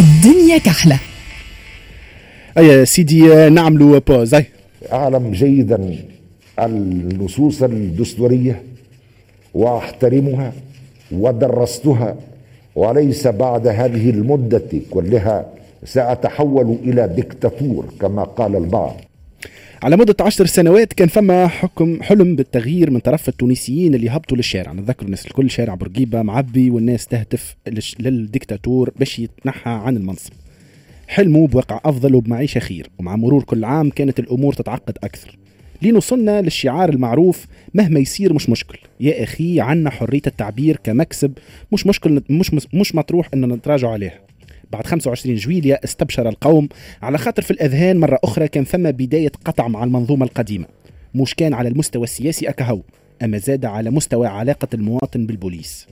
الدنيا كحلة. أي سيدي نعملوا بوز أي. أعلم جيدا النصوص الدستورية وأحترمها ودرستها وليس بعد هذه المدة كلها سأتحول إلى دكتاتور كما قال البعض. على مدة عشر سنوات كان فما حكم حلم بالتغيير من طرف التونسيين اللي هبطوا للشارع. نتذكر الناس الكل شارع بورقيبة معبي والناس تهتف للدكتاتور باش يتنحى عن المنصب. حلموا بواقع أفضل وبمعيشة خير ومع مرور كل عام كانت الأمور تتعقد أكثر. لين وصلنا للشعار المعروف مهما يصير مش مشكل. يا أخي عنا حرية التعبير كمكسب مش مشكل مش مش مطروح أن نتراجع عليه بعد 25 جويليا استبشر القوم. على خاطر في الأذهان مرة أخرى كان ثم بداية قطع مع المنظومة القديمة. مش كان على المستوى السياسي أكهو أما زاد على مستوى علاقة المواطن بالبوليس.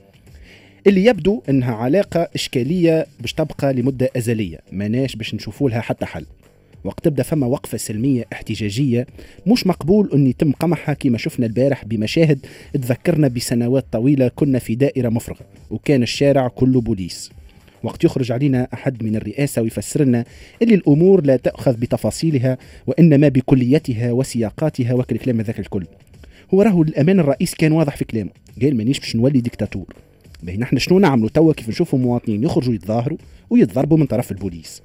اللي يبدو إنها علاقة إشكالية باش تبقى لمدة أزلية ماناش باش نشوفوا لها حتى حل. وقت تبدأ فما وقفة سلمية احتجاجية مش مقبول إن يتم قمعها كما شفنا البارح بمشاهد تذكرنا بسنوات طويلة كنا في دائرة مفرغة وكان الشارع كله بوليس. وقت يخرج علينا أحد من الرئاسة ويفسر لنا اللي الأمور لا تأخذ بتفاصيلها وإنما بكليتها وسياقاتها وكل الكلام هذاك الكل. هو راهو الأمان الرئيس كان واضح في كلامه. قال مانيش باش نولي ديكتاتور. باهي نحن شنو نعملوا توا كيف نشوفوا مواطنين يخرجوا يتظاهروا ويتضربوا من طرف البوليس.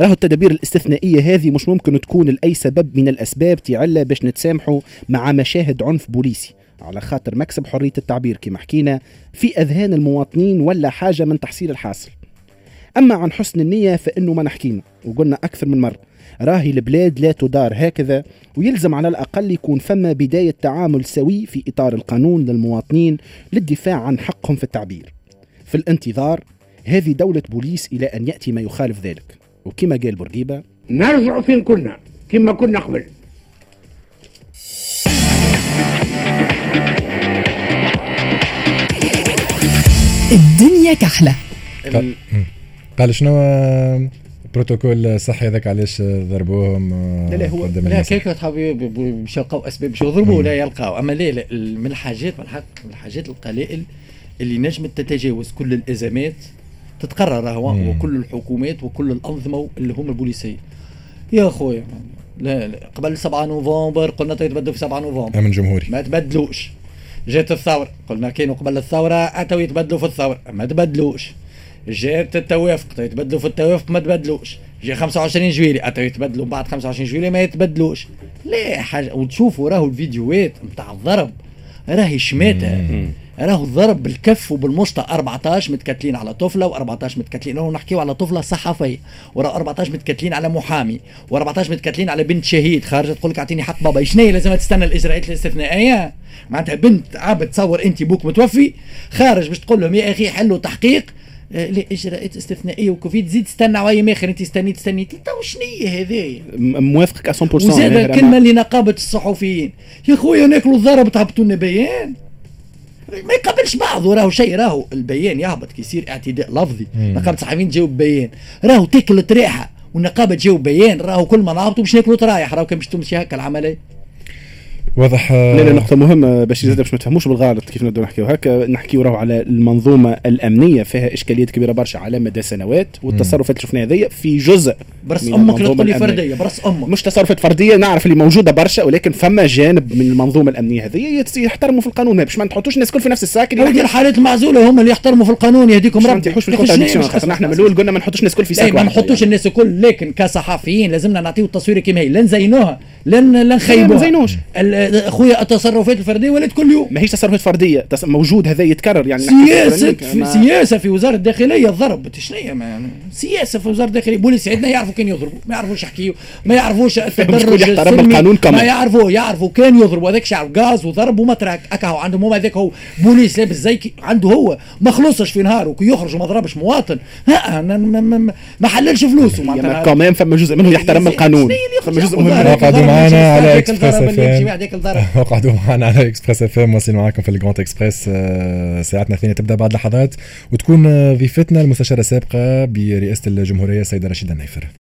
راهو التدابير الاستثنائية هذه مش ممكن تكون لأي سبب من الأسباب تعلى باش نتسامحوا مع مشاهد عنف بوليسي. على خاطر مكسب حرية التعبير كما حكينا في أذهان المواطنين ولا حاجة من تحصيل الحاصل. أما عن حسن النية فإنه ما نحكينا وقلنا أكثر من مرة راهي البلاد لا تدار هكذا ويلزم على الأقل يكون فما بداية تعامل سوي في إطار القانون للمواطنين للدفاع عن حقهم في التعبير. في الانتظار هذه دولة بوليس إلى أن يأتي ما يخالف ذلك. وكما قال بورقيبة نرجع فين كنا؟ كما كنا قبل. الدنيا كحلة. قال شنو بروتوكول صحي هذاك علاش ضربوهم لا لا هو لا كيف باش يلقاو اسباب باش يضربوا ولا يلقاو أما لا, لا من الحاجات من الحق من الحاجات القلائل اللي نجمت تتجاوز كل الأزمات تتقرر هو وكل الحكومات وكل الأنظمة اللي هم البوليسية. يا خويا لا لا قبل 7 نوفمبر قلنا يتبدلوا في 7 نوفمبر. أمن جمهوري. ما تبدلوش. جات الثورة. قلنا كانوا قبل الثورة اتوا يتبدلوا في الثورة. ما تبدلوش. جات التوافق يتبدلوا في التوافق ما تبدلوش. جا 25 جويلي اتوا يتبدلوا بعد 25 جويلي ما يتبدلوش. ليه؟ حاجة وتشوفوا راهو الفيديوهات نتاع الضرب. راهي شماتة. راهو ضرب بالكف وبالمشطة 14 متكتلين على طفلة و14 متكتلين راهو نحكيو على طفلة صحفية ورا 14 متكتلين على محامي و14 متكتلين على بنت شهيد. خارجة تقول لك أعطيني حق بابا. شنو لازم تستنى الإجراءات الاستثنائية؟ معناتها بنت عابد تصور انت بوك متوفي. خارج باش تقول لهم يا أخي حلوا تحقيق. لاجراءات استثنائية وكوفيد. زيد استنى عوايم اخر انت استنيت استنيت انت وشنو هذايا موافقك 100% وزاد الكلمة لنقابه الصحفيين. يا خويا ناكلوا الضرب تهبطوا لنا بيان. ما يقبلش بعضه راهو شيء راهو البيان يهبط كي يصير اعتداء لفظي. نقابة الصحفيين تجاوب بيان. راهو تاكل طريحة والنقابة تجاوب بيان راهو كل ما نهبطوا باش ناكلوا طرايح راهو كان باش تمشي هكا العملية. واضح لا لا نقطة مهمة باش زاد باش ما تفهموش بالغلط كيف نبداو نحكيو. هكا نحكيو راهو على المنظومة الأمنية فيها إشكاليات كبيرة برشا على مدى سنوات والتصرفات اللي شفناها هذيا في جزء براس أمك لا تقول لي فردية براس أمك. مش تصرفات فردية نعرف اللي موجودة برشا ولكن فما جانب من المنظومة الأمنية هذه يحترموا في القانون. باش ما نحطوش الناس الكل في نفس ال sac اللي الحالات المعزولة هم اللي يحترموا في القانون يهديكم ربي ما نحطوش في ال contradiction خاطر؟ نحن من الأول قلنا ما نحطوش الناس الكل في sac ما نحطوش الناس الكل. لكن كصحفيين لازمنا نعطيو التصوير كما هي. لا نزينوها لا نخيبوها ما نزينوش خويا التصرفات الفردية ولات كل يوم. ما هيش تصرفات فردية. موجود هذا يتكرر يعني سياسة في سياسة في وزارة الداخلية الضرب. شنو سياسة في وزارة الداخلية. بوليس عندنا يعرفوا كان يضربوا. ما يعرفوش يحكيوا ما يعرفوش التدرج يحترم القانون كمان. ما يعرفوا يعرفوا كان يضربوا هذاك شعب غاز وضرب ومترك هكا عندهم هو هذاك هو. بوليس لابس زي عنده هو. ما خلصش في نهار وكي يخرج وما ضربش مواطن. ها ما حللش فلوسه. معناتها كمان فما جزء منه يحترم القانون. فما جزء مهم معنا على Express FM اقعدوا معنا على Express FM واصلين معاكم في ال Grand Express آه، ساعتنا الثانية. تبدأ بعد لحظات وتكون ضيفتنا المستشاره السابقة برئاسة الجمهورية السيدة رشيدة النيفر